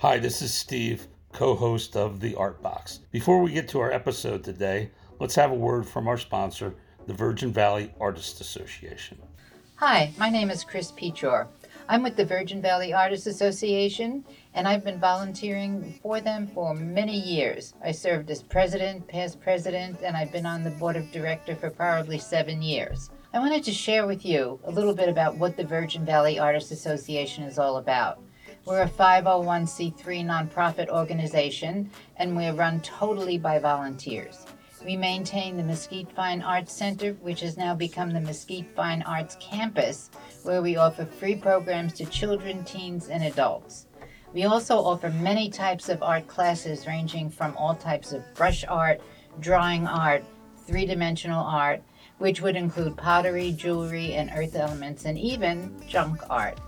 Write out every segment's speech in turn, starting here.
Hi, this is Steve, co host of The Art Box. Before we get to our episode today, let's have a word from our sponsor, the Virgin Valley Artists Association. Hi, my name is Chris Petror. I'm with the Virgin Valley Artists Association, and I've been volunteering for them for many years. I served as president, past president, and I've been on the board of director for probably seven years. I wanted to share with you a little bit about what the Virgin Valley Artists Association is all about. We're a 501c3 nonprofit organization and we're run totally by volunteers. We maintain the Mesquite Fine Arts Center, which has now become the Mesquite Fine Arts Campus, where we offer free programs to children, teens, and adults. We also offer many types of art classes ranging from all types of brush art, drawing art, three dimensional art, which would include pottery, jewelry, and earth elements, and even junk art.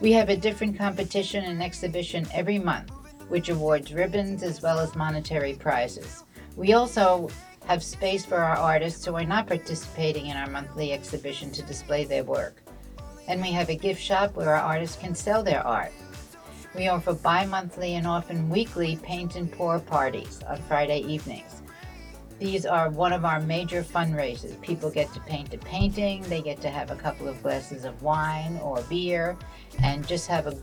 We have a different competition and exhibition every month, which awards ribbons as well as monetary prizes. We also have space for our artists who are not participating in our monthly exhibition to display their work. And we have a gift shop where our artists can sell their art. We offer bi monthly and often weekly paint and pour parties on Friday evenings. These are one of our major fundraisers. People get to paint a painting, they get to have a couple of glasses of wine or beer, and just have a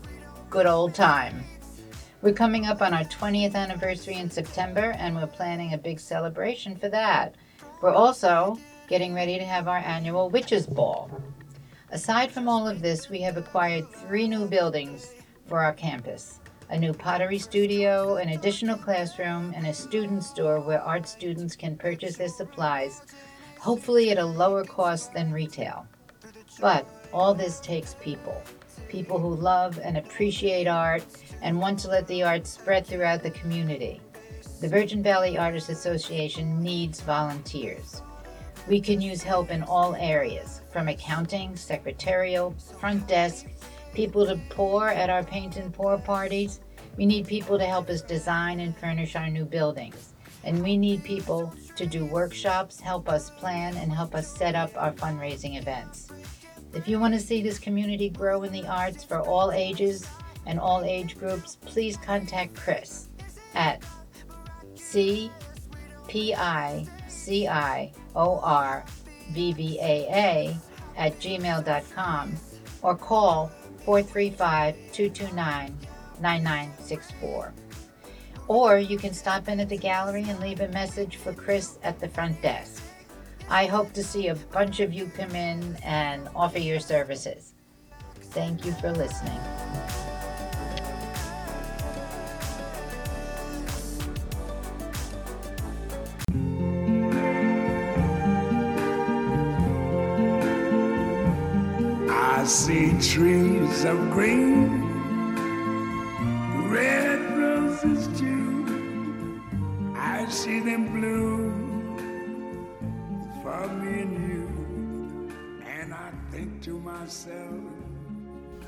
good old time. We're coming up on our 20th anniversary in September, and we're planning a big celebration for that. We're also getting ready to have our annual Witches Ball. Aside from all of this, we have acquired three new buildings for our campus a new pottery studio, an additional classroom, and a student store where art students can purchase their supplies, hopefully at a lower cost than retail. But all this takes people people who love and appreciate art and want to let the art spread throughout the community. The Virgin Valley Artists Association needs volunteers. We can use help in all areas, from accounting, secretarial, front desk, people to pour at our paint and pour parties. We need people to help us design and furnish our new buildings. And we need people to do workshops, help us plan, and help us set up our fundraising events. If you want to see this community grow in the arts for all ages and all age groups, please contact Chris at C P I C I O R V V A A at gmail.com or call 435 229 9964. Or you can stop in at the gallery and leave a message for Chris at the front desk. I hope to see a bunch of you come in and offer your services. Thank you for listening. See trees of green, red roses too. I see them bloom for me and you. And I think to myself,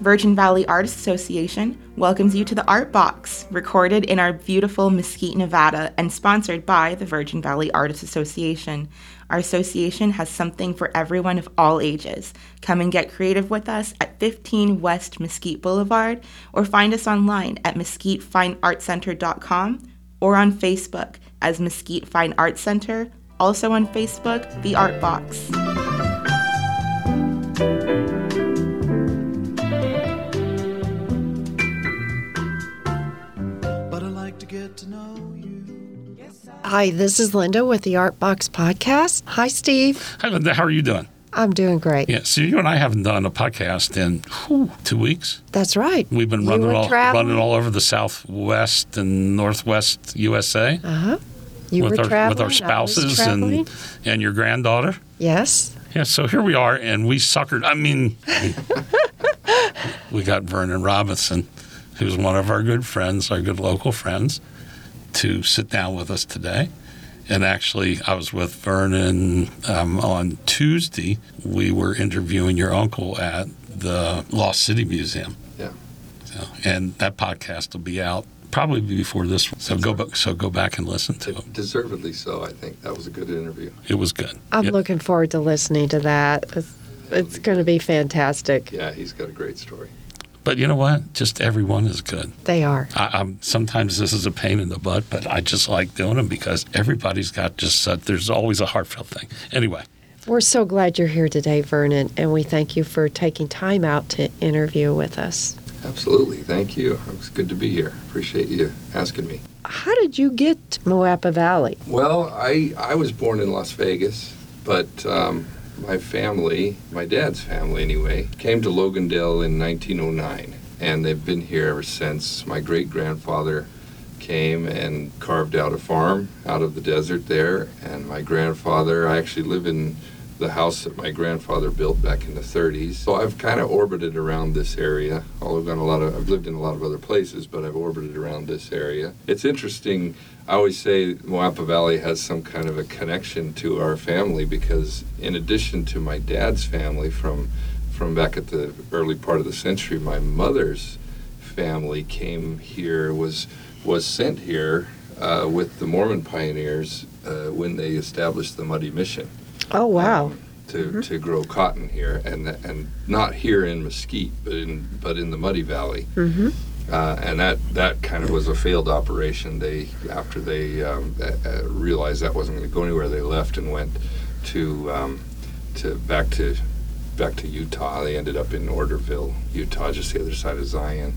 Virgin Valley Artists Association welcomes you to the Art Box, recorded in our beautiful Mesquite, Nevada, and sponsored by the Virgin Valley Artists Association. Our association has something for everyone of all ages. Come and get creative with us at 15 West Mesquite Boulevard or find us online at mesquitefineartcenter.com or on Facebook as Mesquite Fine Arts Center, also on Facebook, The Art Box. Hi, this is Linda with the Art Box Podcast. Hi, Steve. Hi, Linda. How are you doing? I'm doing great. Yeah, so you and I haven't done a podcast in whew, two weeks. That's right. We've been running all, traveling. running all over the Southwest and Northwest USA Uh huh. You with, were our, traveling. with our spouses and, and your granddaughter. yes. Yeah, so here we are, and we suckered. I mean, we got Vernon Robison, who's one of our good friends, our good local friends, to sit down with us today. And actually, I was with Vernon um, on Tuesday. We were interviewing your uncle at the Lost City Museum. Yeah. So, and that podcast will be out probably before this one. So go back. So go back and listen to it. Deservedly so, I think. That was a good interview. It was good. I'm Yeah. looking forward to listening to that. It's, it's going to be fantastic. Yeah, he's got a great story. But you know what? Just everyone is good. They are. I, I'm sometimes this is a pain in the butt, but I just like doing them because everybody's got just such. There's always a heartfelt thing. Anyway, We're so glad you're here today, Vernon, and we thank you for taking time out to interview with us. Absolutely. Thank you. It was good to be here. Appreciate you asking me. How did you get to Moapa Valley? Well, I, I was born in Las Vegas, but um, my family, my dad's family anyway, came to Logandale in 1909, and they've been here ever since. My great grandfather came and carved out a farm out of the desert there, and my grandfather, I actually live in the house that my grandfather built back in the 30s. So I've kind of orbited around this area. I've gone a lot of, I've lived in a lot of other places, but I've orbited around this area. It's interesting. I always say Moapa Valley has some kind of a connection to our family because, in addition to my dad's family from from back at the early part of the century, my mother's family came here was was sent here uh, with the Mormon pioneers uh, when they established the Muddy Mission Oh, wow. um, to, to grow cotton here, and and not here in Mesquite, but in but in the Muddy Valley. hmm Uh, and that, that kind of was a failed operation. They after they um, uh, uh, realized that wasn't going to go anywhere, they left and went to um, to back to back to Utah. They ended up in Orderville, Utah, just the other side of Zion.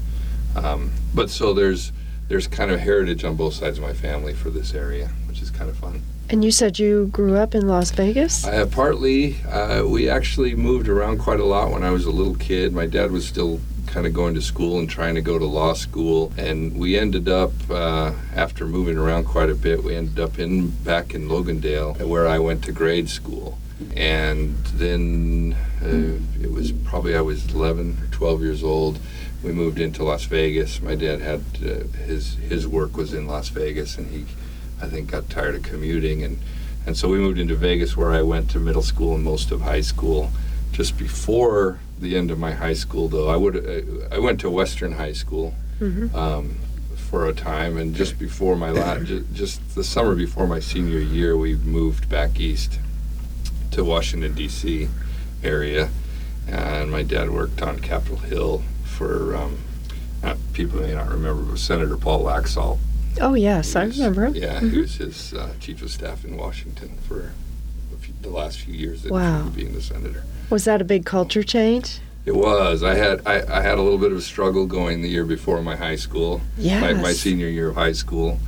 Um, but so there's there's kind of heritage on both sides of my family for this area, which is kind of fun. And you said you grew up in Las Vegas? Uh, partly, uh, we actually moved around quite a lot when I was a little kid. My dad was still kind of going to school and trying to go to law school, and we ended up uh, after moving around quite a bit. We ended up in back in Logandale, where I went to grade school, and then uh, it was probably I was 11 or 12 years old. We moved into Las Vegas. My dad had uh, his his work was in Las Vegas, and he I think got tired of commuting and and so we moved into Vegas where I went to middle school and most of high school. Just before the end of my high school, though, I would I went to Western High School Mhm. um, for a time, and just before my last, just the summer before my senior year, we moved back east to Washington D.C. area, and my dad worked on Capitol Hill for. Um, people may not remember, but Senator Paul Laxalt Oh, yes, I remember him. Yeah, Mhm. he was his uh, chief of staff in Washington for a few, the last few years that Wow. he was being the senator. Was that a big culture change? It was. I had I, I had a little bit of a struggle going the year before my high school, Yes. my, my senior year of high school.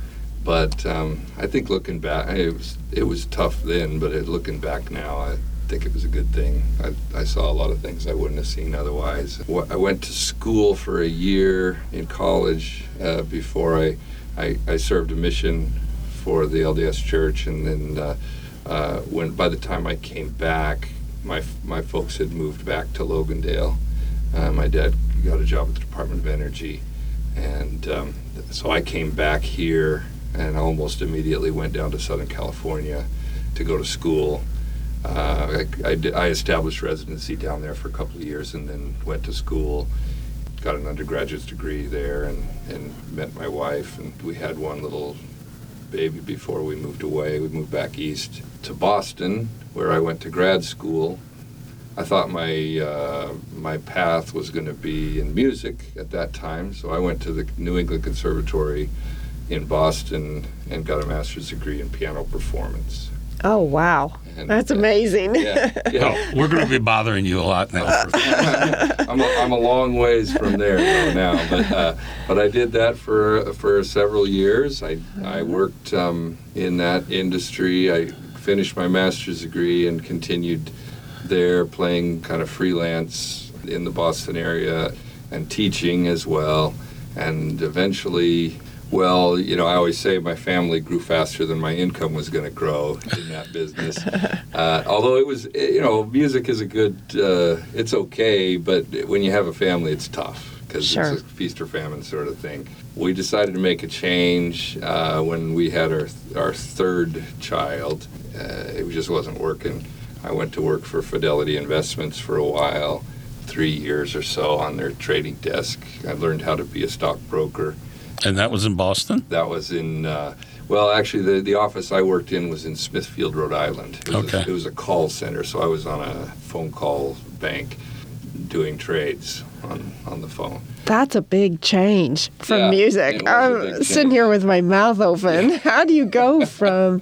But um, I think looking back, it was it was tough then. But it, looking back now, I think it was a good thing. I, I saw a lot of things I wouldn't have seen otherwise. I went to school for a year in college uh, before I, I I served a mission for the LDS Church, and then uh, uh, when by the time I came back, my my folks had moved back to Logandale. Uh, my dad got a job at the Department of Energy, and um, so I came back here and almost immediately went down to Southern California to go to school. Uh, I, I, I established residency down there for a couple of years and then went to school, got an undergraduate degree there, and, and met my wife. And we had one little baby before we moved away. We moved back east to Boston, where I went to grad school. I thought my uh, my path was going to be in music at that time, so I went to the New England Conservatory in Boston and got a master's degree in piano performance. Oh, wow. And, That's uh, amazing. Yeah, yeah. well, we're going to be bothering you a lot now. I'm, a, I'm a long ways from there though now, but uh, but I did that for for several years. I I worked um, in that industry. I finished my master's degree and continued there, playing kind of freelance in the Boston area and teaching as well. And eventually, well, you know, I always say my family grew faster than my income was going to grow in that business. Uh, although it was, eh, you know, music is a good, uh, it's okay, but when you have a family, it's tough because Sure. it's a feast or famine sort of thing. We decided to make a change uh, when we had our our third child. Uh, it just wasn't working. I went to work for Fidelity Investments for a while, three years or so on their trading desk. I learned how to be a stockbroker. And that was in Boston. That was in, uh, well, actually, the, the office I worked in was in Smithfield, Rhode Island. It was, a, Okay. it was a call center, so I was on a phone call bank doing trades on on the phone. That's a big change from Yeah, music. it was a I'm sitting here with my mouth open. How do you go from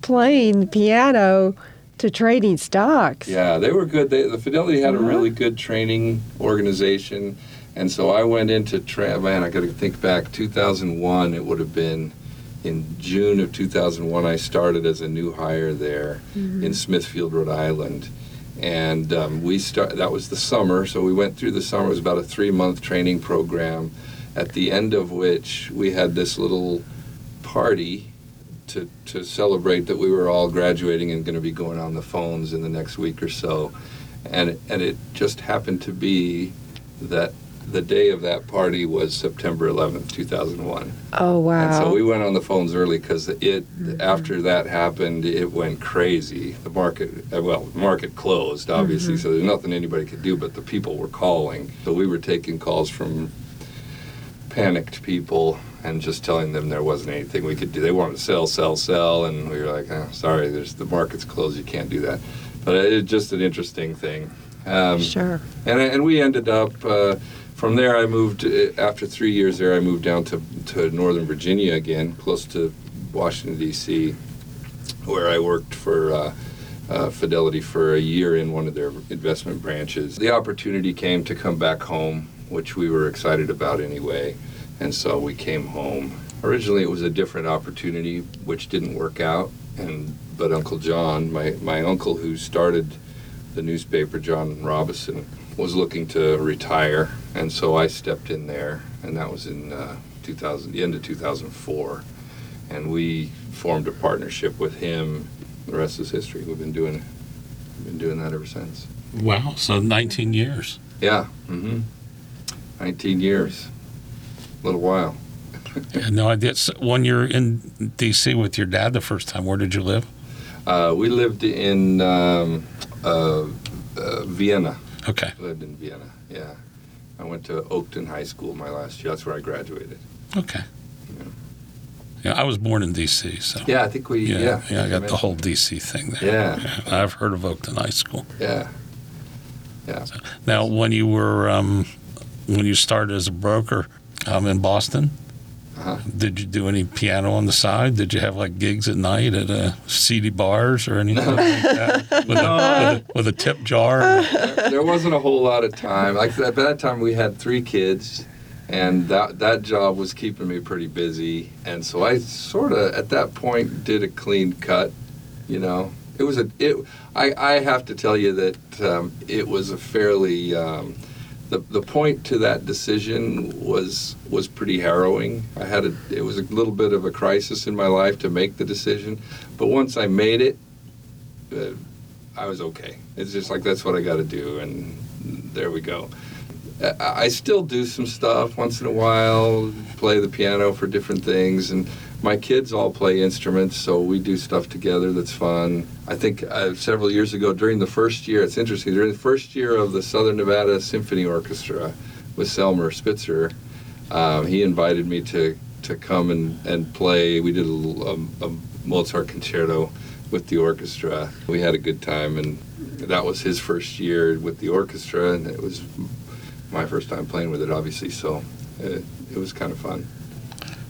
playing piano to trading stocks? Yeah, they were good. They, the Fidelity had a really good training organization, and so I went into tra- man. I got to think back. 2001. It would have been in June of 2001. I started as a new hire there in Smithfield, Rhode Island, and um, we start. That was the summer, so we went through the summer. It was about a three-month training program, at the end of which we had this little party to, to celebrate that we were all graduating and going to be going on the phones in the next week or so. And, and it just happened to be that the day of that party was September 11th, 2001. Oh, wow. And so we went on the phones early because it, after that happened, it went crazy. The market, uh, well, the market closed, obviously, so there's nothing anybody could do, but the people were calling. So we were taking calls from panicked people and just telling them there wasn't anything we could do. They wanted to sell, sell, sell, and we were like, oh, sorry, there's the market's closed, you can't do that. But it's just an interesting thing. Um, sure. and, and we ended up uh, from there i moved uh, after three years there i moved down to, to northern virginia again close to washington d.c where i worked for uh, uh, fidelity for a year in one of their investment branches. The opportunity came to come back home which we were excited about anyway and so we came home. Originally it was a different opportunity which didn't work out and but uncle john my, my uncle who started the newspaper, John Robison, was looking to retire, and so I stepped in there, and that was in uh, 2000, the end of 2004, and we formed a partnership with him. The rest is history. We've been doing, been doing that ever since. Wow. So 19 years. Yeah. Mm-hmm. 19 years. A little while. Had no idea. So when you're in D.C. with your dad the first time, where did you live? Uh, we lived in um, uh, uh, Vienna. Okay. Lived in Vienna. Yeah. I went to Oakton High School my last year. That's where I graduated. Okay. Yeah, I was born in D.C., so. Yeah, I think we. Yeah, Yeah, yeah, I got the whole D.C. thing there. Yeah. I've heard of Oakton High School. Yeah. Yeah. Now, when you were, um, when you started as a broker um, in Boston, Uh-huh. did you do any piano on the side? Did you have like gigs at night at uh, seedy bars or anything like that? With, a, with, a, with a tip jar? there wasn't a whole lot of time. Like at that time, we had three kids, and that that job was keeping me pretty busy. And so I sort of, at that point, did a clean cut. You know, it was a it. I I have to tell you that um, it was a fairly. Um, the, the point to that decision was was pretty harrowing. I had a it was a little bit of a crisis in my life to make the decision, but once I made it, uh, I was okay. It's just like that's what I got to do, and there we go. I I still do some stuff once in a while, play the piano for different things, and my kids all play instruments, so we do stuff together that's fun. I think uh, several years ago, during the first year, it's interesting, during the first year of the Southern Nevada Symphony Orchestra with Selmer Spitzer, um, he invited me to, to come and, and play. We did a, little, um, a Mozart concerto with the orchestra. We had a good time, and that was his first year with the orchestra, and it was my first time playing with it, obviously. So it, it was kind of fun.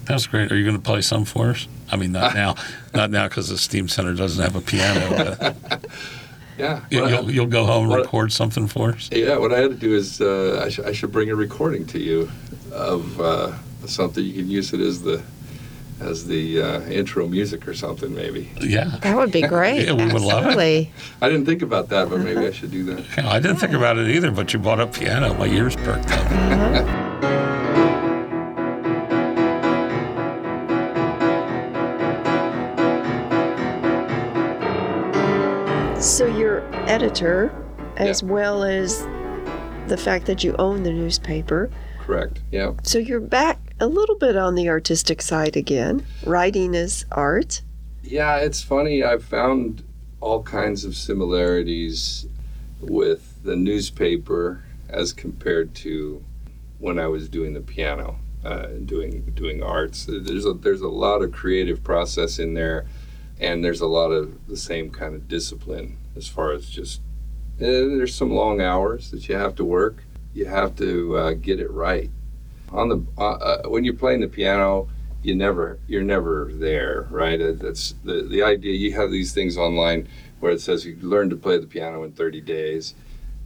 That's great. Are you going to play some for us? I mean, not now, not now because the Steam Center doesn't have a piano. But Yeah. you, you'll, you'll go home and what- record something for us. yeah. What I had to do is uh, I, sh- I should bring a recording to you of uh, something. You can use it as the as the uh, intro music or something. Maybe. Yeah. That would be great. Yeah, we would love it. Absolutely. I didn't think about that, but maybe I should do that. Yeah, I didn't think about it either, but you brought up piano. My ears perked up. So you're editor, as Yeah. well as the fact that you own the newspaper. Correct. Yeah. So you're back a little bit on the artistic side again. Writing is art. Yeah, it's funny. I've found all kinds of similarities with the newspaper as compared to when I was doing the piano, uh, doing doing arts. There's a there's a lot of creative process in there, and there's a lot of the same kind of discipline as far as just. eh, there's some long hours that you have to work, you have to uh, get it right. On the uh, uh, when you're playing the piano, you never you're never there, right? Uh, That's the the idea. You have these things online where it says you learn to play the piano in 30 days.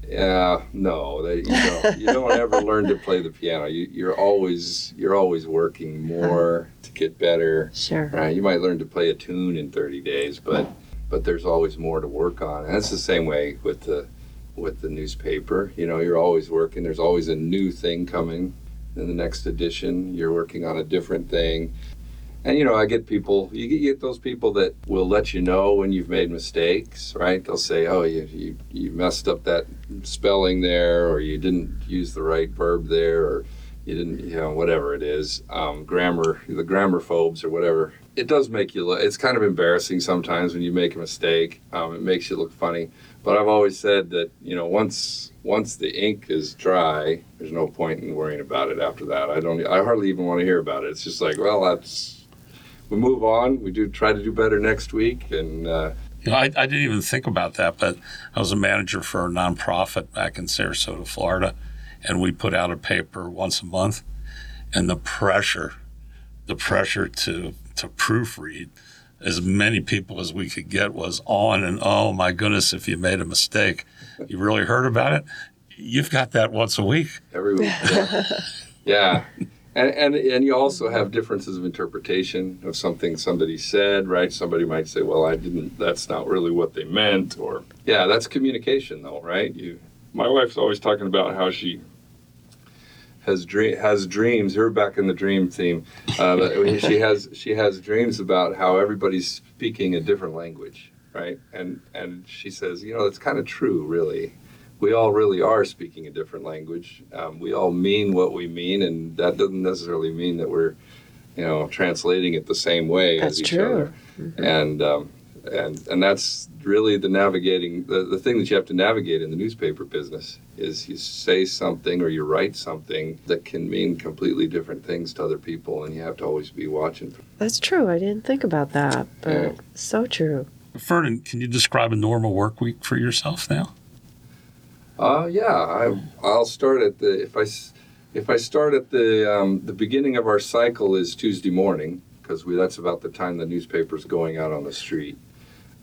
Yeah, no, that, you don't. You don't ever learn to play the piano. You, you're always you're always working more uh-huh. to get better. Sure. Right? You might learn to play a tune in 30 days, but but there's always more to work on. And that's the same way with the with the newspaper. You know, you're always working. There's always a new thing coming. In the next edition, you're working on a different thing. And you know, I get people. You get, those people that will let you know when you've made mistakes, right? They'll say, "Oh, you you, you messed up that spelling there, or you didn't use the right verb there, or you didn't, you know, whatever it is, um, grammar, the grammar phobes or whatever." It does make you look. It's kind of embarrassing sometimes when you make a mistake. Um, it makes you look funny. But I've always said that you know once once the ink is dry, there's no point in worrying about it after that. I don't. I hardly even want to hear about it. It's just like, well, that's we move on. We do try to do better next week, and uh, You know, I, I didn't even think about that, but I was a manager for a nonprofit back in Sarasota, Florida, and we put out a paper once a month, and the pressure, the pressure to to proofread as many people as we could get was on and oh my goodness, if you made a mistake, you really heard about it. You've got that once a week. every week, yeah, yeah. And, and and you also have differences of interpretation of something somebody said, right? Somebody might say, "Well, I didn't. That's not really what they meant," or yeah, that's communication, though, right? You, my wife's always talking about how she has dream has dreams. You're back in the dream theme. Uh, she has she has dreams about how everybody's speaking a different language, right? And and she says, you know, it's kind of true, really. We all really are speaking a different language. Um, we all mean what we mean, and that doesn't necessarily mean that we're, you know, translating it the same way That's as each true. other. And um, and and that's really the navigating the, the thing that you have to navigate in the newspaper business is you say something or you write something that can mean completely different things to other people and you have to always be watching That's true. I didn't think about that, but Yeah. so true. Vernon, can you describe a normal work week for yourself now? Uh yeah I, i'll start at the if i if i start at the um, the beginning of our cycle is tuesday morning because we that's about the time the newspaper's going out on the street.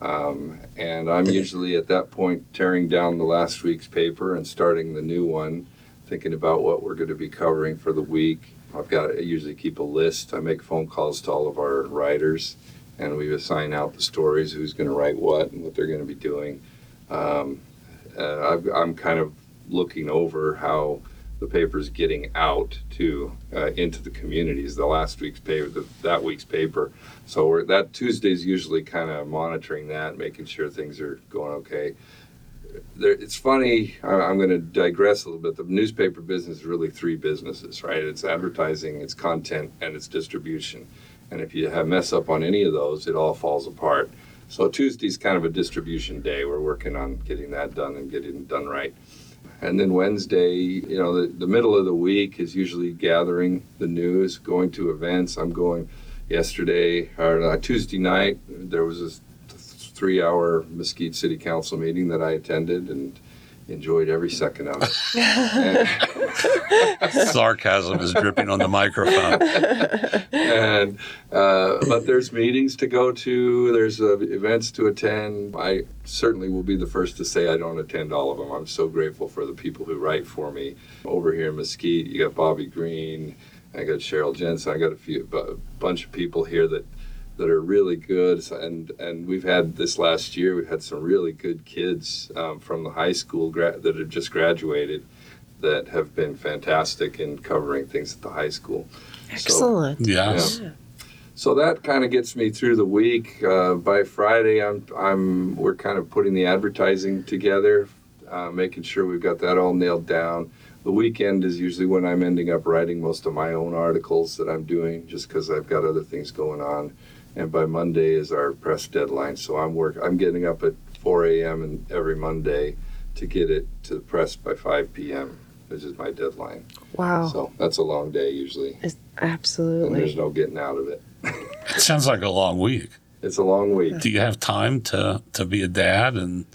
Um, and i'm usually at that point tearing down the last week's paper and starting the new one thinking about what we're going to be covering for the week. I've got i usually keep a list. I make phone calls to all of our writers and we assign out the stories who's going to write what and what they're going to be doing. Um, uh, I've, i'm kind of looking over how the paper's getting out to uh, into the communities the last week's paper the, that week's paper so that tuesday's usually kind of monitoring that making sure things are going okay there, it's funny. I- I'm going to digress a little bit. The newspaper business is really three businesses, right? It's advertising, it's content, and it's distribution. And if you have mess up on any of those, it all falls apart. So Tuesday's kind of a distribution day. We're working on getting that done and getting it done right. And then Wednesday, you know, the, the middle of the week is usually gathering the news, going to events. I'm going yesterday or uh, Tuesday night. There was this three hour Mesquite City Council meeting that I attended and enjoyed every second of it. Sarcasm is dripping on the microphone. and uh, but there's meetings to go to there's uh, events to attend i certainly will be the first to say i don't attend all of them i'm so grateful for the people who write for me over here in mesquite you got bobby green i got cheryl jensen i got a few a bunch of people here that that are really good and and we've had this last year we've had some really good kids um, from the high school gra- that have just graduated that have been fantastic in covering things at the high school So- Excellent. Yes. so that kind of gets me through the week. Uh, by Friday, I'm I'm we're kind of putting the advertising together, uh, making sure we've got that all nailed down. The weekend is usually when I'm ending up writing most of my own articles that I'm doing, just because I've got other things going on. And by Monday is our press deadline, so I'm work. I'm getting up at 4 a.m. and every Monday to get it to the press by 5 p.m., which is my deadline. Wow. So that's a long day usually, It's- and absolutely. there's no getting out of it. It sounds like a long week. It's a long week. Do you have time to, to be a dad and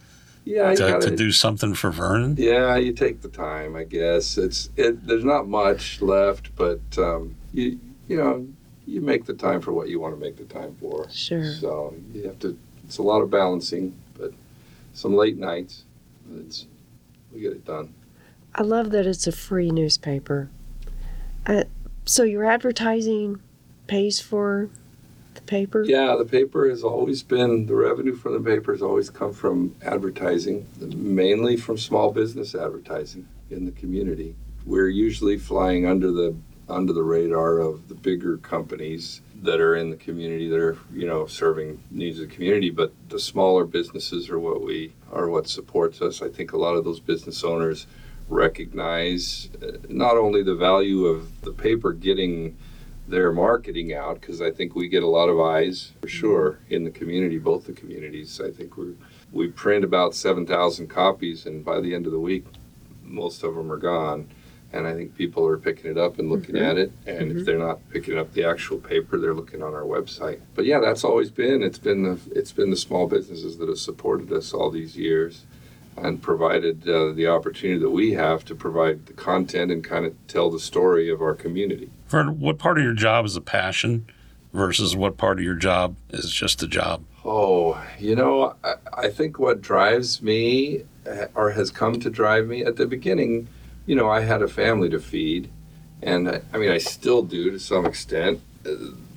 Yeah, to, gotta, to do something for Vernon? Yeah, you take the time, I guess. It's it. There's not much left, but um, you you know you make the time for what you want to make the time for. Sure. So you have to. It's a lot of balancing, but some late nights. It's we get it done. I love that it's a free newspaper. Uh, so your advertising pays for the paper? Yeah, the paper has always been the revenue from the paper has always come from advertising, mainly from small business advertising in the community. We're usually flying under the under the radar of the bigger companies that are in the community that are you know serving needs of the community but the smaller businesses are what we are what supports us i think a lot of those business owners recognize uh, not only the value of the paper getting their marketing out because I think we get a lot of eyes for sure in the community, both the communities. I think we we print about seven thousand copies, and by the end of the week, most of them are gone. And I think people are picking it up and looking at it. And if they're not picking up the actual paper, they're looking on our website. But yeah, that's always been it's been the it's been the small businesses that have supported us all these years and provided uh, the opportunity that we have to provide the content and kind of tell the story of our community. Vernon, what part of your job is a passion versus what part of your job is just a job? Oh, you know, I, I think what drives me uh, or has come to drive me at the beginning, you know, I had a family to feed. And I, I mean, I still do to some extent.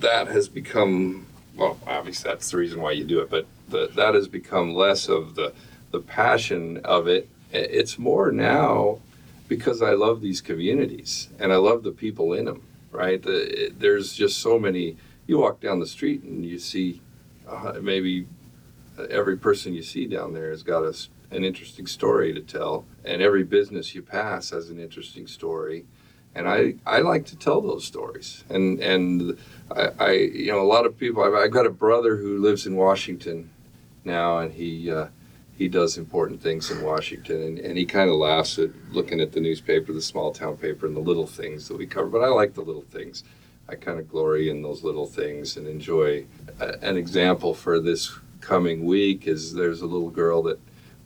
That has become, well, obviously that's the reason why you do it, but the, that has become less of the, the passion of it. It's more now because I love these communities and I love the people in them, right? The, it- there's just so many. You walk down the street and you see uh, maybe every person you see down there has got a an interesting story to tell, and every business you pass has an interesting story. And I, I like to tell those stories. And and I, I you know a lot of people. I've, I've got a brother who lives in Washington now, and he uh, he does important things in Washington, and, and he kind of laughs at looking at the newspaper, the small town paper, and the little things that we cover. But I like the little things. I kind of glory in those little things and enjoy. A, an example for this coming week is there's a little girl that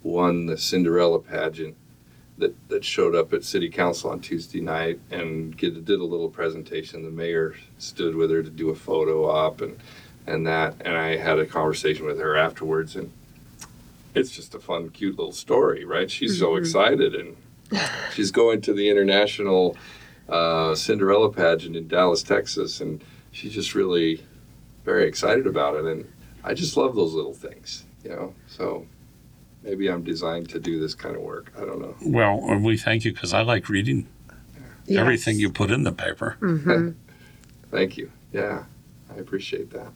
won the Cinderella pageant that, that showed up at city council on Tuesday night and get, did a little presentation. The mayor stood with her to do a photo op and, and that. And I had a conversation with her afterwards and it's just a fun, cute little story, right? She's so excited and she's going to the international uh, Cinderella pageant in Dallas, Texas, and she's just really very excited about it. And I just love those little things, you know. So maybe I'm designed to do this kind of work. I don't know. Well, we thank you because I like reading everything you put in the paper. hmm Thank you. Yeah, I appreciate that.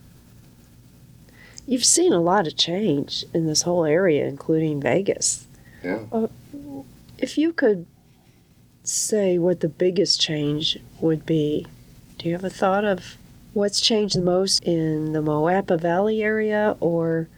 You've seen a lot of change in this whole area, including Vegas. Yeah. Uh, if you could say what the biggest change would be, do you have a thought of what's changed the most in the Moapa Valley area or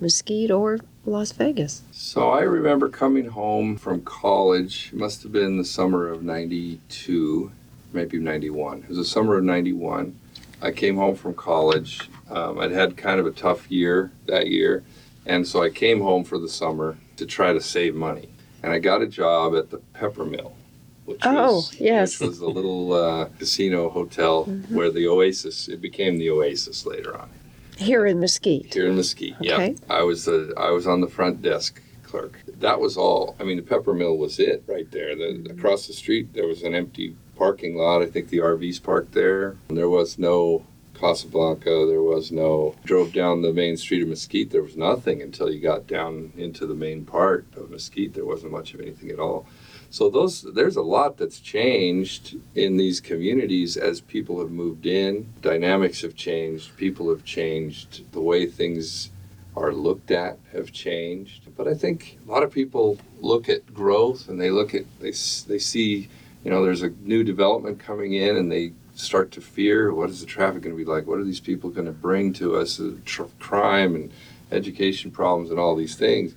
Mesquite or Las Vegas? So I remember coming home from college. It must have been the summer of 92, maybe 91. It was the summer of 91. I came home from college. Um, I'd had kind of a tough year that year. And so I came home for the summer to try to save money. And I got a job at the Peppermill, which, Oh, was, yes. which was the little uh, casino hotel where the Oasis, it became the Oasis later on Here in Mesquite. here in Mesquite. Okay. Yeah, I was the I was on the front desk clerk. That was all. I mean, the Peppermill was it right there. The, across the street, there was an empty parking lot. I think the RVs parked there. There was no Casablanca. There was no. Drove down the main street of Mesquite. There was nothing until you got down into the main part of Mesquite. There wasn't much of anything at all. So those there's a lot that's changed in these communities as people have moved in. Dynamics have changed. People have changed. The way things are looked at have changed. But I think a lot of people look at growth and they look at they they see you know there's a new development coming in and they start to fear what is the traffic going to be like? What are these people going to bring to us? Tr- crime and education problems and all these things.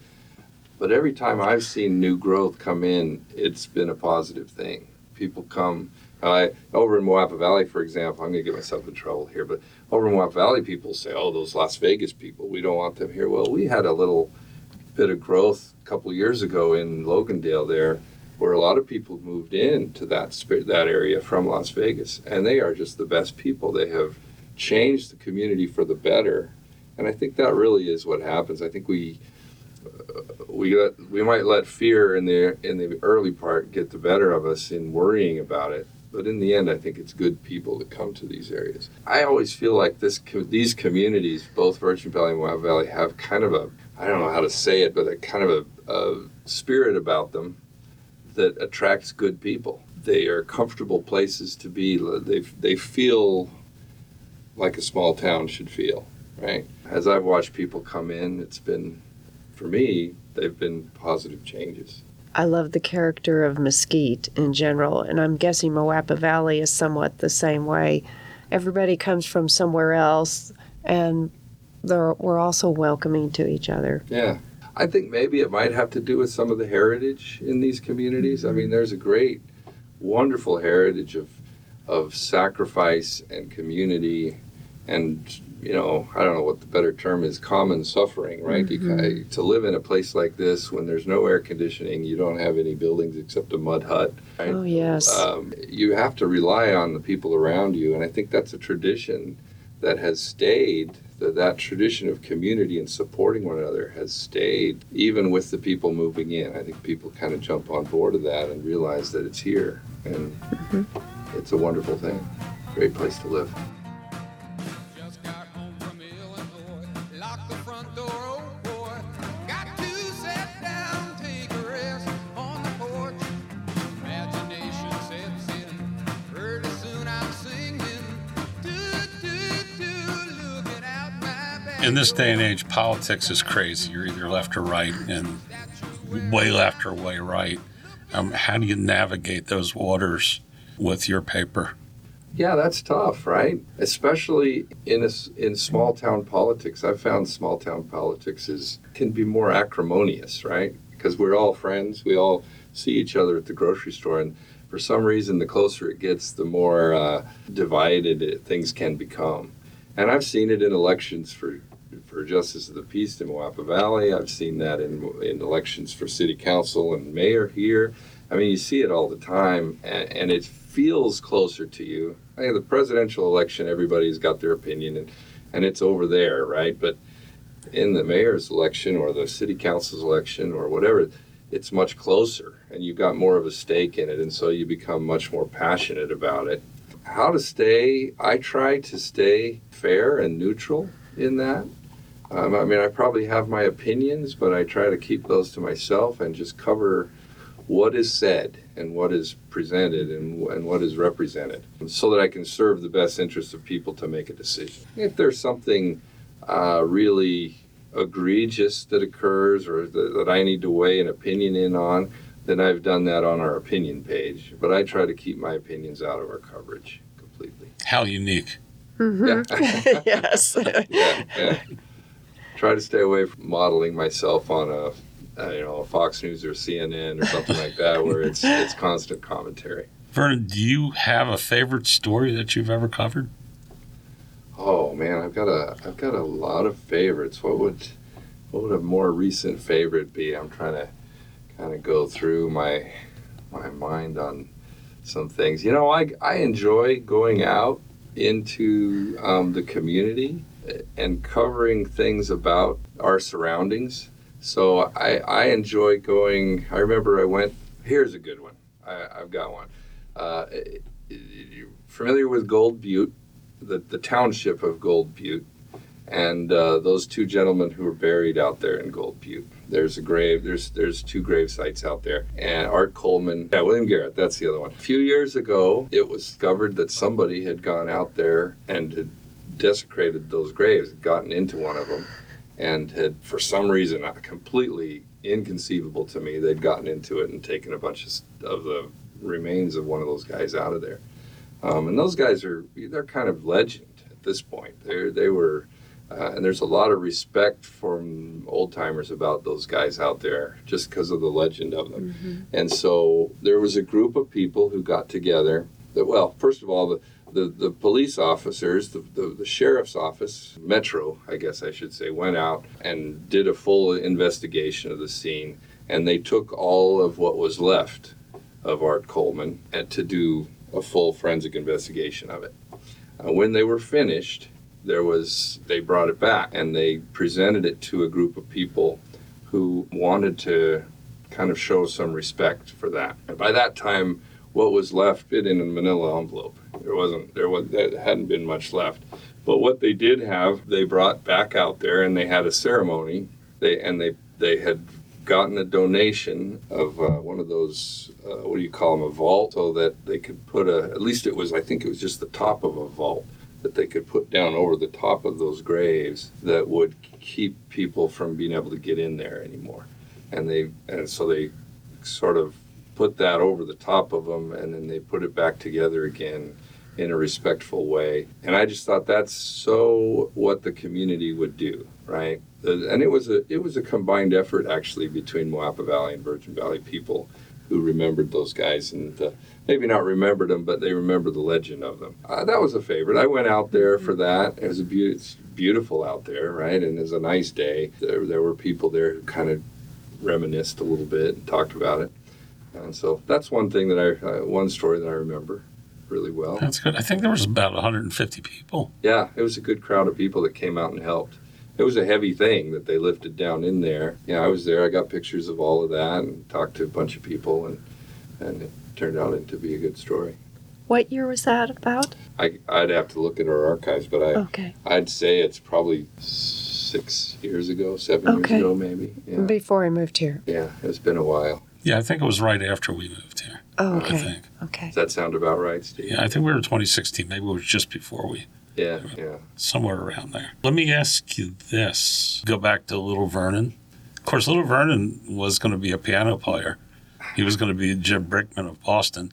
But every time I've seen new growth come in, it's been a positive thing. People come. I over in Moapa Valley, for example, I'm going to get myself in trouble here, but over in Moapa Valley, people say, "Oh, those Las Vegas people, we don't want them here." Well, we had a little bit of growth a couple years ago in Logandale there, where a lot of people moved in to that that area from Las Vegas, and they are just the best people. They have changed the community for the better, and I think that really is what happens. I think we uh, we let, we might let fear in the in the early part get the better of us in worrying about it. But in the end, I think it's good people that come to these areas. I always feel like this these communities, both Virgin Valley and Moapa Valley, have kind of a I don't know how to say it, but a kind of a, a spirit about them that attracts good people. They are comfortable places to be. They they feel like a small town should feel, right? As I've watched people come in, it's been for me, they've been positive changes. I love the character of Mesquite in general, and I'm guessing Moapa Valley is somewhat the same way. Everybody comes from somewhere else, and they're, we're also welcoming to each other. Yeah. I think maybe it might have to do with some of the heritage in these communities. I mean, there's a great, wonderful heritage of, of sacrifice and community and, you know, I don't know what the better term is, common suffering, right? You ca- to live in a place like this when there's no air conditioning, you don't have any buildings except a mud hut. Right? Oh, yes. um, you have to rely on the people around you, and I think that's a tradition that has stayed. That that tradition of community and supporting one another has stayed, even with the people moving in. I think people kind of jump on board of that and realize that it's here, and it's a wonderful thing. Great place to live. In this day and age, politics is crazy. You're either left or right, and way left or way right. Um, how do you navigate those waters with your paper? Yeah, that's tough, right? Especially in a in small town politics. I've found small town politics is can be more acrimonious, right? Because we're all friends. We all see each other at the grocery store, and for some reason, the closer it gets, the more uh, divided it, things can become. And I've seen it in elections for for justice of the peace in Moapa Valley. I've seen that in in elections for city council and mayor here. I mean, you see it all the time, and, and it feels closer to you. I mean, the presidential election, everybody's got their opinion, and, and it's over there, right? But in the mayor's election or the city council's election or whatever, it's much closer, and you've got more of a stake in it, and so you become much more passionate about it. How to stay? I try to stay fair and neutral in that. Um, I mean, I probably have my opinions, but I try to keep those to myself and just cover what is said and what is presented and, and what is represented so that I can serve the best interests of people to make a decision. If there's something uh, really egregious that occurs or that, that I need to weigh an opinion in on, then I've done that on our opinion page. But I try to keep my opinions out of our coverage completely. How unique. Yeah. yes. yeah, yeah. Try to stay away from modeling myself on a, uh, you know, a Fox News or CNN or something like that, where it's it's constant commentary. Vernon, do you have a favorite story that you've ever covered? Oh man, I've got a I've got a lot of favorites. What would what would a more recent favorite be? I'm trying to kind of go through my my mind on some things. You know, I I enjoy going out into um, the community and covering things about our surroundings. So I I enjoy going. I remember I went. Here's a good one. I, I've got one. Uh, you familiar with Gold Butte? the, the township of Gold Butte, and uh, those two gentlemen who were buried out there in Gold Butte. There's a grave. There's there's two grave sites out there, and Art Coleman, yeah, William Garrett. That's the other one. A few years ago, it was discovered that somebody had gone out there and had desecrated those graves, had gotten into one of them, and had, for some reason, uh, completely inconceivable to me, they'd gotten into it and taken a bunch of, of the remains of one of those guys out of there. Um, and those guys are they're kind of legend at this point. They they were, uh, and there's a lot of respect from old timers about those guys out there just because of the legend of them. And so there was a group of people who got together. That well, first of all, the the, the police officers, the, the, the sheriff's office, Metro, I guess I should say, went out and did a full investigation of the scene. And they took all of what was left of Art Coleman and to do a full forensic investigation of it. Uh, when they were finished, there was they brought it back and they presented it to a group of people who wanted to kind of show some respect for that. And by that time, what was left fit in a manila envelope. There wasn't there was there hadn't been much left. But what they did have, they brought back out there and they had a ceremony. They and they they had gotten a donation of uh, one of those uh, what do you call them a vault so that they could put a at least it was I think it was just the top of a vault that they could put down over the top of those graves that would keep people from being able to get in there anymore. And they and so they sort of put that over the top of them and then they put it back together again in a respectful way. And I just thought that's so what the community would do, right? And it was a it was a combined effort actually between Moapa Valley and Virgin Valley people who remembered those guys and uh, maybe not remembered them, but they remember the legend of them. Uh, that was a favorite. I went out there for that. It was a be- it's beautiful out there, right? And it was a nice day. There, there were people there who kind of reminisced a little bit and talked about it. And so that's one thing that I, uh, one story that I remember really well. That's good. I think there was about 150 people. Yeah, it was a good crowd of people that came out and helped. It was a heavy thing that they lifted down in there. Yeah, I was there. I got pictures of all of that and talked to a bunch of people, and and it turned out to be a good story. What year was that about? I I'd have to look at our archives, but I Okay. I'd say it's probably six years ago, seven Okay. years ago, maybe. Yeah, Before I moved here. yeah, it's been a while. Yeah, I think it was right after we moved here. Oh, I okay. think. Okay. Does that sound about right, Steve? Yeah, I think we were 2016. Maybe it was just before we, Yeah, yeah. somewhere around there. Let me ask you this. Go back to Little Vernon. Of course, Little Vernon was going to be a piano player. He was going to be Jim Brickman of Boston.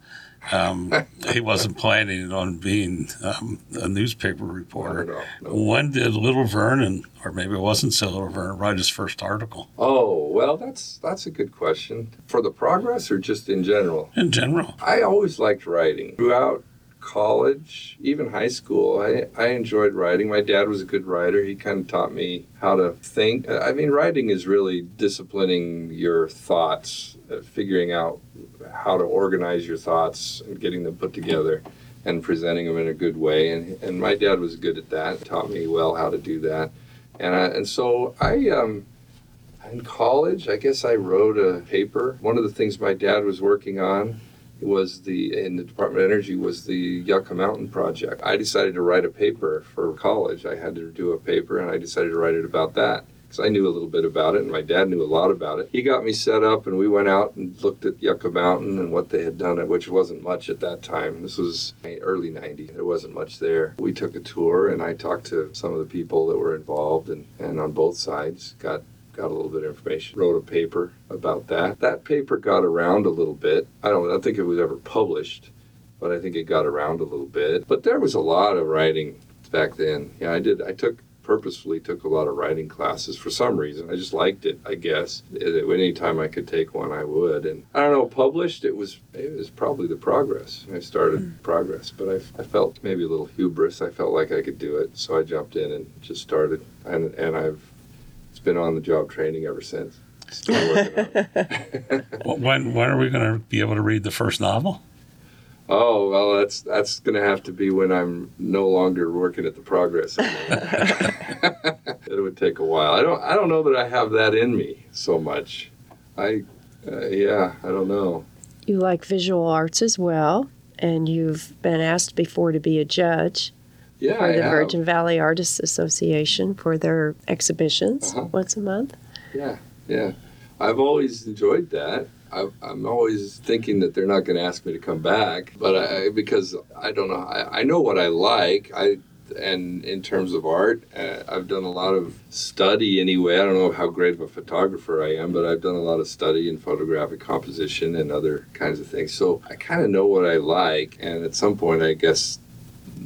Um, he wasn't planning on being um, a newspaper reporter. At all, no. When did Little Vernon, or maybe it wasn't so Little Vernon, write his first article? Oh well, that's that's a good question. For the progress or just in general? In general, I always liked writing. Throughout college, even high school, I, I enjoyed writing. My dad was a good writer. He kind of taught me how to think. I mean, writing is really disciplining your thoughts, uh, figuring out how to organize your thoughts and getting them put together and presenting them in a good way. And, and my dad was good at that, taught me well how to do that. And, I, and so I, um, in college, I guess I wrote a paper. One of the things my dad was working on was the in the Department of Energy was the Yucca Mountain project. I decided to write a paper for college. I had to do a paper, and I decided to write it about that because I knew a little bit about it, and my dad knew a lot about it. He got me set up, and we went out and looked at Yucca Mountain and what they had done, which wasn't much at that time. This was early '90s. There wasn't much there. We took a tour, and I talked to some of the people that were involved, and, and on both sides got got a little bit of information, wrote a paper about that. That paper got around a little bit. I don't, I don't think it was ever published, but I think it got around a little bit. But there was a lot of writing back then. Yeah, I did. I took purposefully took a lot of writing classes for some reason. I just liked it. I guess It- anytime I could take one, I would. And I don't know, published it was it was probably the progress. I started hmm. progress, but I, I felt maybe a little hubris. I felt like I could do it, so I jumped in and just started. And and I've been on the job training ever since. Still working on it. When when are we going to be able to read the first novel? Oh well, that's that's going to have to be when I'm no longer working at the Progress. it would take a while. I don't I don't know that I have that in me so much. I uh, yeah, I don't know. You like visual arts as well, and you've been asked before to be a judge Yeah, for I the have. Virgin Valley Artists Association for their exhibitions Uh-huh. once a month. Yeah, yeah. I've always enjoyed that. I, I'm always thinking that they're not going to ask me to come back, but I because I don't know. I, I know what I like. I and in terms of art, uh, I've done a lot of study anyway. I don't know how great of a photographer I am, but I've done a lot of study in photographic composition and other kinds of things. So I kind of know what I like, and at some point, I guess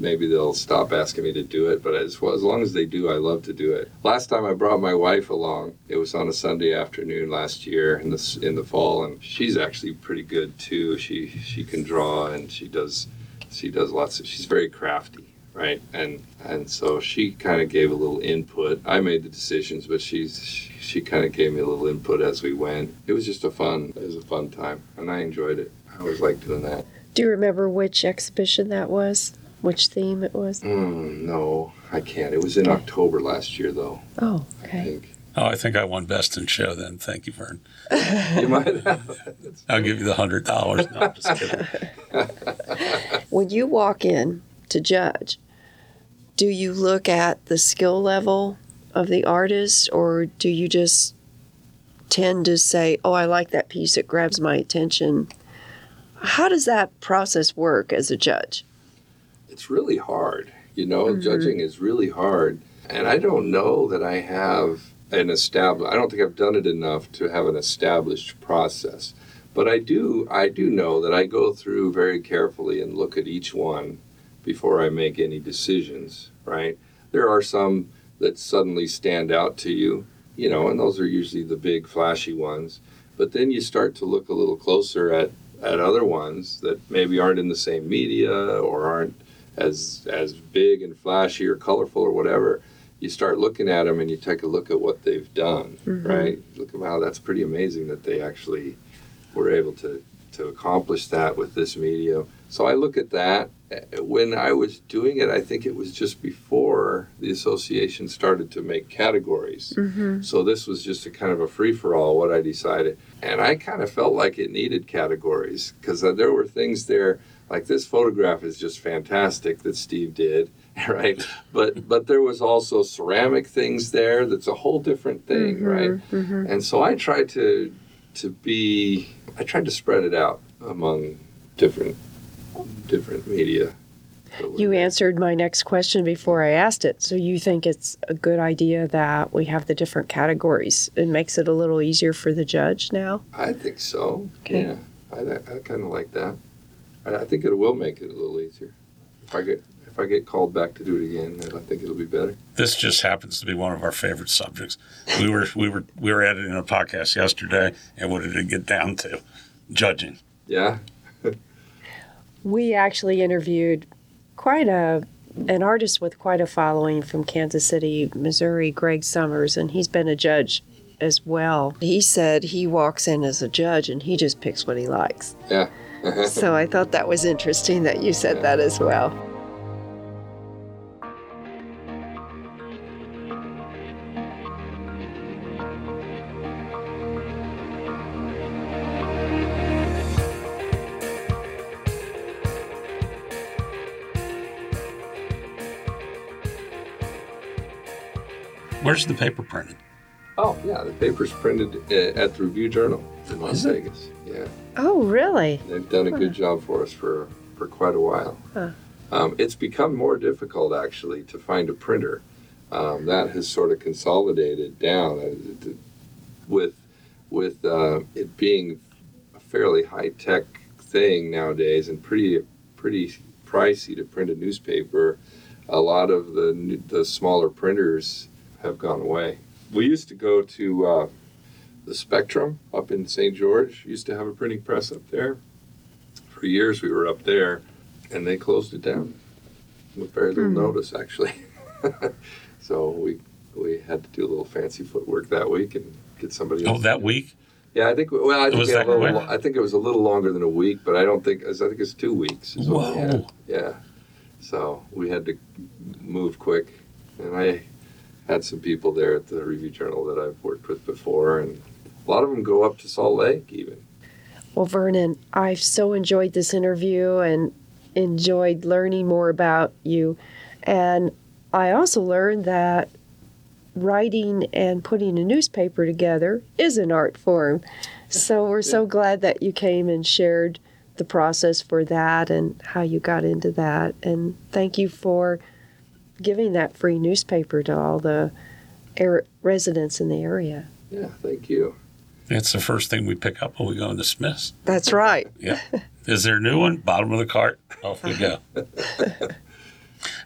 maybe they'll stop asking me to do it. But as well, as long as they do, I love to do it. Last time I brought my wife along, it was on a Sunday afternoon last year in the in the fall, and she's actually pretty good too. She she can draw and she does she does lots of. She's very crafty, right? And and so she kind of gave a little input. I made the decisions, but she's she, she kind of gave me a little input as we went. It was just a fun. It was a fun time, and I enjoyed it. I always like doing that. Do you remember which exhibition that was? Which theme it was? Mm, no, I can't. It was in October last year, though. Oh, I okay. think Oh, I think I won best in show then. Thank you, Vern. you might have. I'll give you the hundred dollars. No, I'm just kidding. When you walk in to judge, do you look at the skill level of the artist or do you just tend to say, oh, I like that piece, it grabs my attention? How does that process work as a judge? It's really hard. You know, Mhm. judging is really hard. And I don't know that I have an established, I don't think I've done it enough to have an established process. But I do, I do know that I go through very carefully and look at each one before I make any decisions, right? There are some that suddenly stand out to you, you know, and those are usually the big flashy ones. But then you start to look a little closer at, at other ones that maybe aren't in the same media or aren't as as big and flashy or colorful or whatever, you start looking at them and you take a look at what they've done, Mhm. right? Look at wow, that's pretty amazing that they actually were able to to accomplish that with this medium. So I look at that. Uh, When I was doing it, I think it was just before the association started to make categories. Mm-hmm. So this was just a kind of a free for all what I decided. And I kind of felt like it needed categories because there were things there like this photograph is just fantastic that Steve did, right? But but there was also ceramic things there that's a whole different thing, right? Mm-hmm. And so I tried to to be I tried to spread it out among different different media. You answered my next question before I asked it. So you think it's a good idea that we have the different categories? It makes it a little easier for the judge now? I think so. Okay. Yeah, I, I kind of like that. I, I think it will make it a little easier. If I get if I get called back to do it again, I think it'll be better. This just happens to be one of our favorite subjects. We were we were we were editing a podcast yesterday, and what did it get down to? Judging. Yeah. We actually interviewed quite a an artist with quite a following from Kansas City, Missouri, Greg Summers, and he's been a judge as well. He said he walks in as a judge and he just picks what he likes. Yeah. So I thought that was interesting that you said that as well. Where's the paper printed? oh yeah, the paper's printed uh, at the Review Journal in Las Vegas. Yeah. Oh, really? They've done a good job for us for, for quite a while. Huh. Um, it's become more difficult actually to find a printer. Um, that has sort of consolidated down uh, with with uh, it being a fairly high tech thing nowadays and pretty pretty pricey to print a newspaper. A lot of the the smaller printers have gone away. We used to go to uh, the Spectrum up in St. George. Used to have a printing press up there. For years we were up there, and they closed it down with very little Hmm. notice, actually. so we we had to do a little fancy footwork that week and get somebody. Oh, else that to week. Yeah, I think. Well, I think Was that little. I think it was a little longer than a week, but I don't think. I think it's two weeks. is what we. Whoa. Yeah. So we had to move quick, and I had some people there at the Review Journal that I've worked with before, and a lot of them go up to Salt Lake even. Well, Vernon, I've so enjoyed this interview and enjoyed learning more about you. And I also learned that writing and putting a newspaper together is an art form. So we're so glad that you came and shared the process for that and how you got into that. And thank you for giving that free newspaper to all the air- residents in the area. Yeah, thank you. It's the first thing we pick up when we go into Smith's. That's right. Yeah. Is there a new one? Bottom of the cart. Off we go.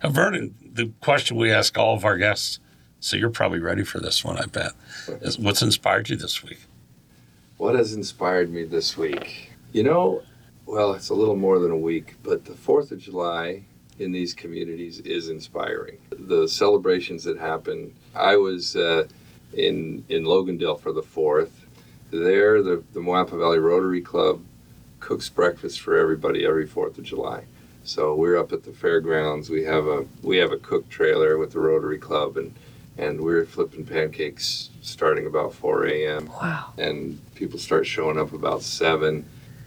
Uh, Vernon, the question we ask all of our guests, so you're probably ready for this one, I bet, is what's inspired you this week? What has inspired me this week? You know, Well, it's a little more than a week, but the 4th of July in these communities is inspiring. The celebrations that happen, I was uh, in, in Logandale for the 4th. There, the, the Moapa Valley Rotary Club cooks breakfast for everybody every 4th of July. So we're up at the fairgrounds. We have a we have a cook trailer with the Rotary Club, and and we're flipping pancakes starting about 4 a.m. Wow. and people start showing up about seven.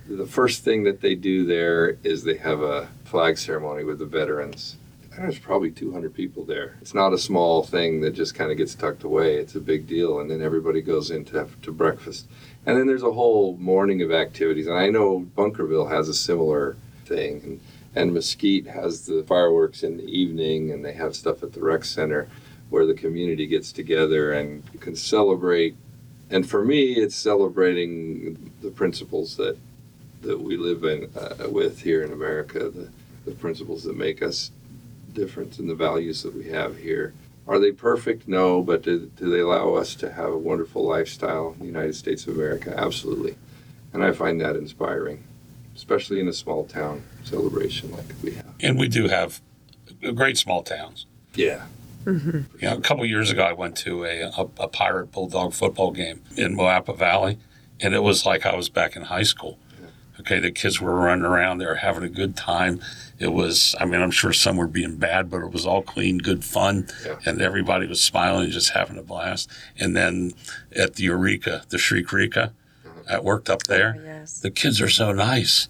The first thing that they do there is they have a flag ceremony with the veterans. There's probably 200 people there. It's not a small thing that just kind of gets tucked away. It's a big deal, and then everybody goes into to breakfast. And then there's a whole morning of activities. And I know Bunkerville has a similar thing, and, and Mesquite has the fireworks in the evening, and they have stuff at the rec center where the community gets together and can celebrate and for me, it's celebrating the principles that that we live in uh, with here in America, the, the principles that make us different and the values that we have here. Are they perfect? No, but do, do they allow us to have a wonderful lifestyle in the United States of America? Absolutely. And I find that inspiring, especially in a small town celebration like we have. And we do have great small towns. Yeah. Mm-hmm. You know, a couple years ago, I went to a, a, a Pirate Bulldog football game in Moapa Valley, and it was like I was back in high school. Okay, the kids were running around, they were having a good time. It was, I mean, I'm sure some were being bad, but it was all clean, good fun, Yeah. and everybody was smiling and just having a blast. And then at the Eureka, the Shriek Rika, I mm-hmm. worked up there. Oh, yes. The kids are so nice.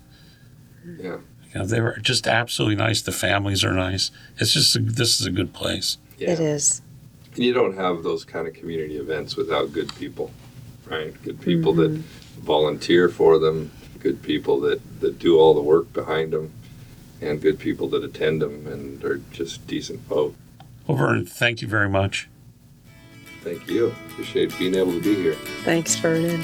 Yeah. You know, they were just absolutely nice. The families are nice. It's just, a, this is a good place. Yeah. It is. And you don't have those kind of community events without good people, right? Good people that mm-hmm. volunteer for them, good people that, that do all the work behind them, and good people that attend them and are just decent folk. Well, Vernon, thank you very much. Thank you. Appreciate being able to be here. Thanks, Vernon.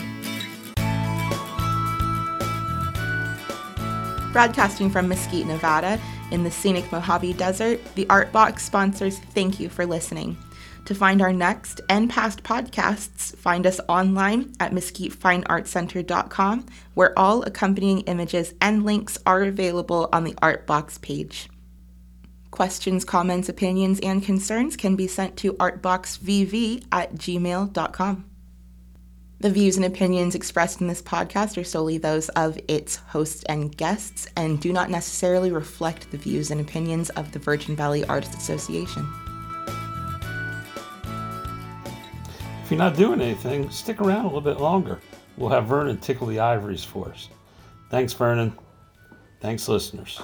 Broadcasting from Mesquite, Nevada, in the scenic Mojave Desert, the Art Box sponsors thank you for listening. To find our next and past podcasts, find us online at mesquitefineartcenter.com, where all accompanying images and links are available on the Art Box page. Questions, comments, opinions, and concerns can be sent to artboxvv at gmail.com. The views and opinions expressed in this podcast are solely those of its hosts and guests and do not necessarily reflect the views and opinions of the Virgin Valley Artists Association. If you're not doing anything, stick around a little bit longer. We'll have Vernon tickle the ivories for us. Thanks, Vernon. Thanks, listeners.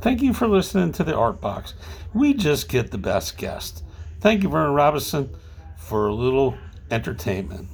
Thank you for listening to the Art Box. We just get the best guests. Thank you, Vernon Robison, for a little entertainment.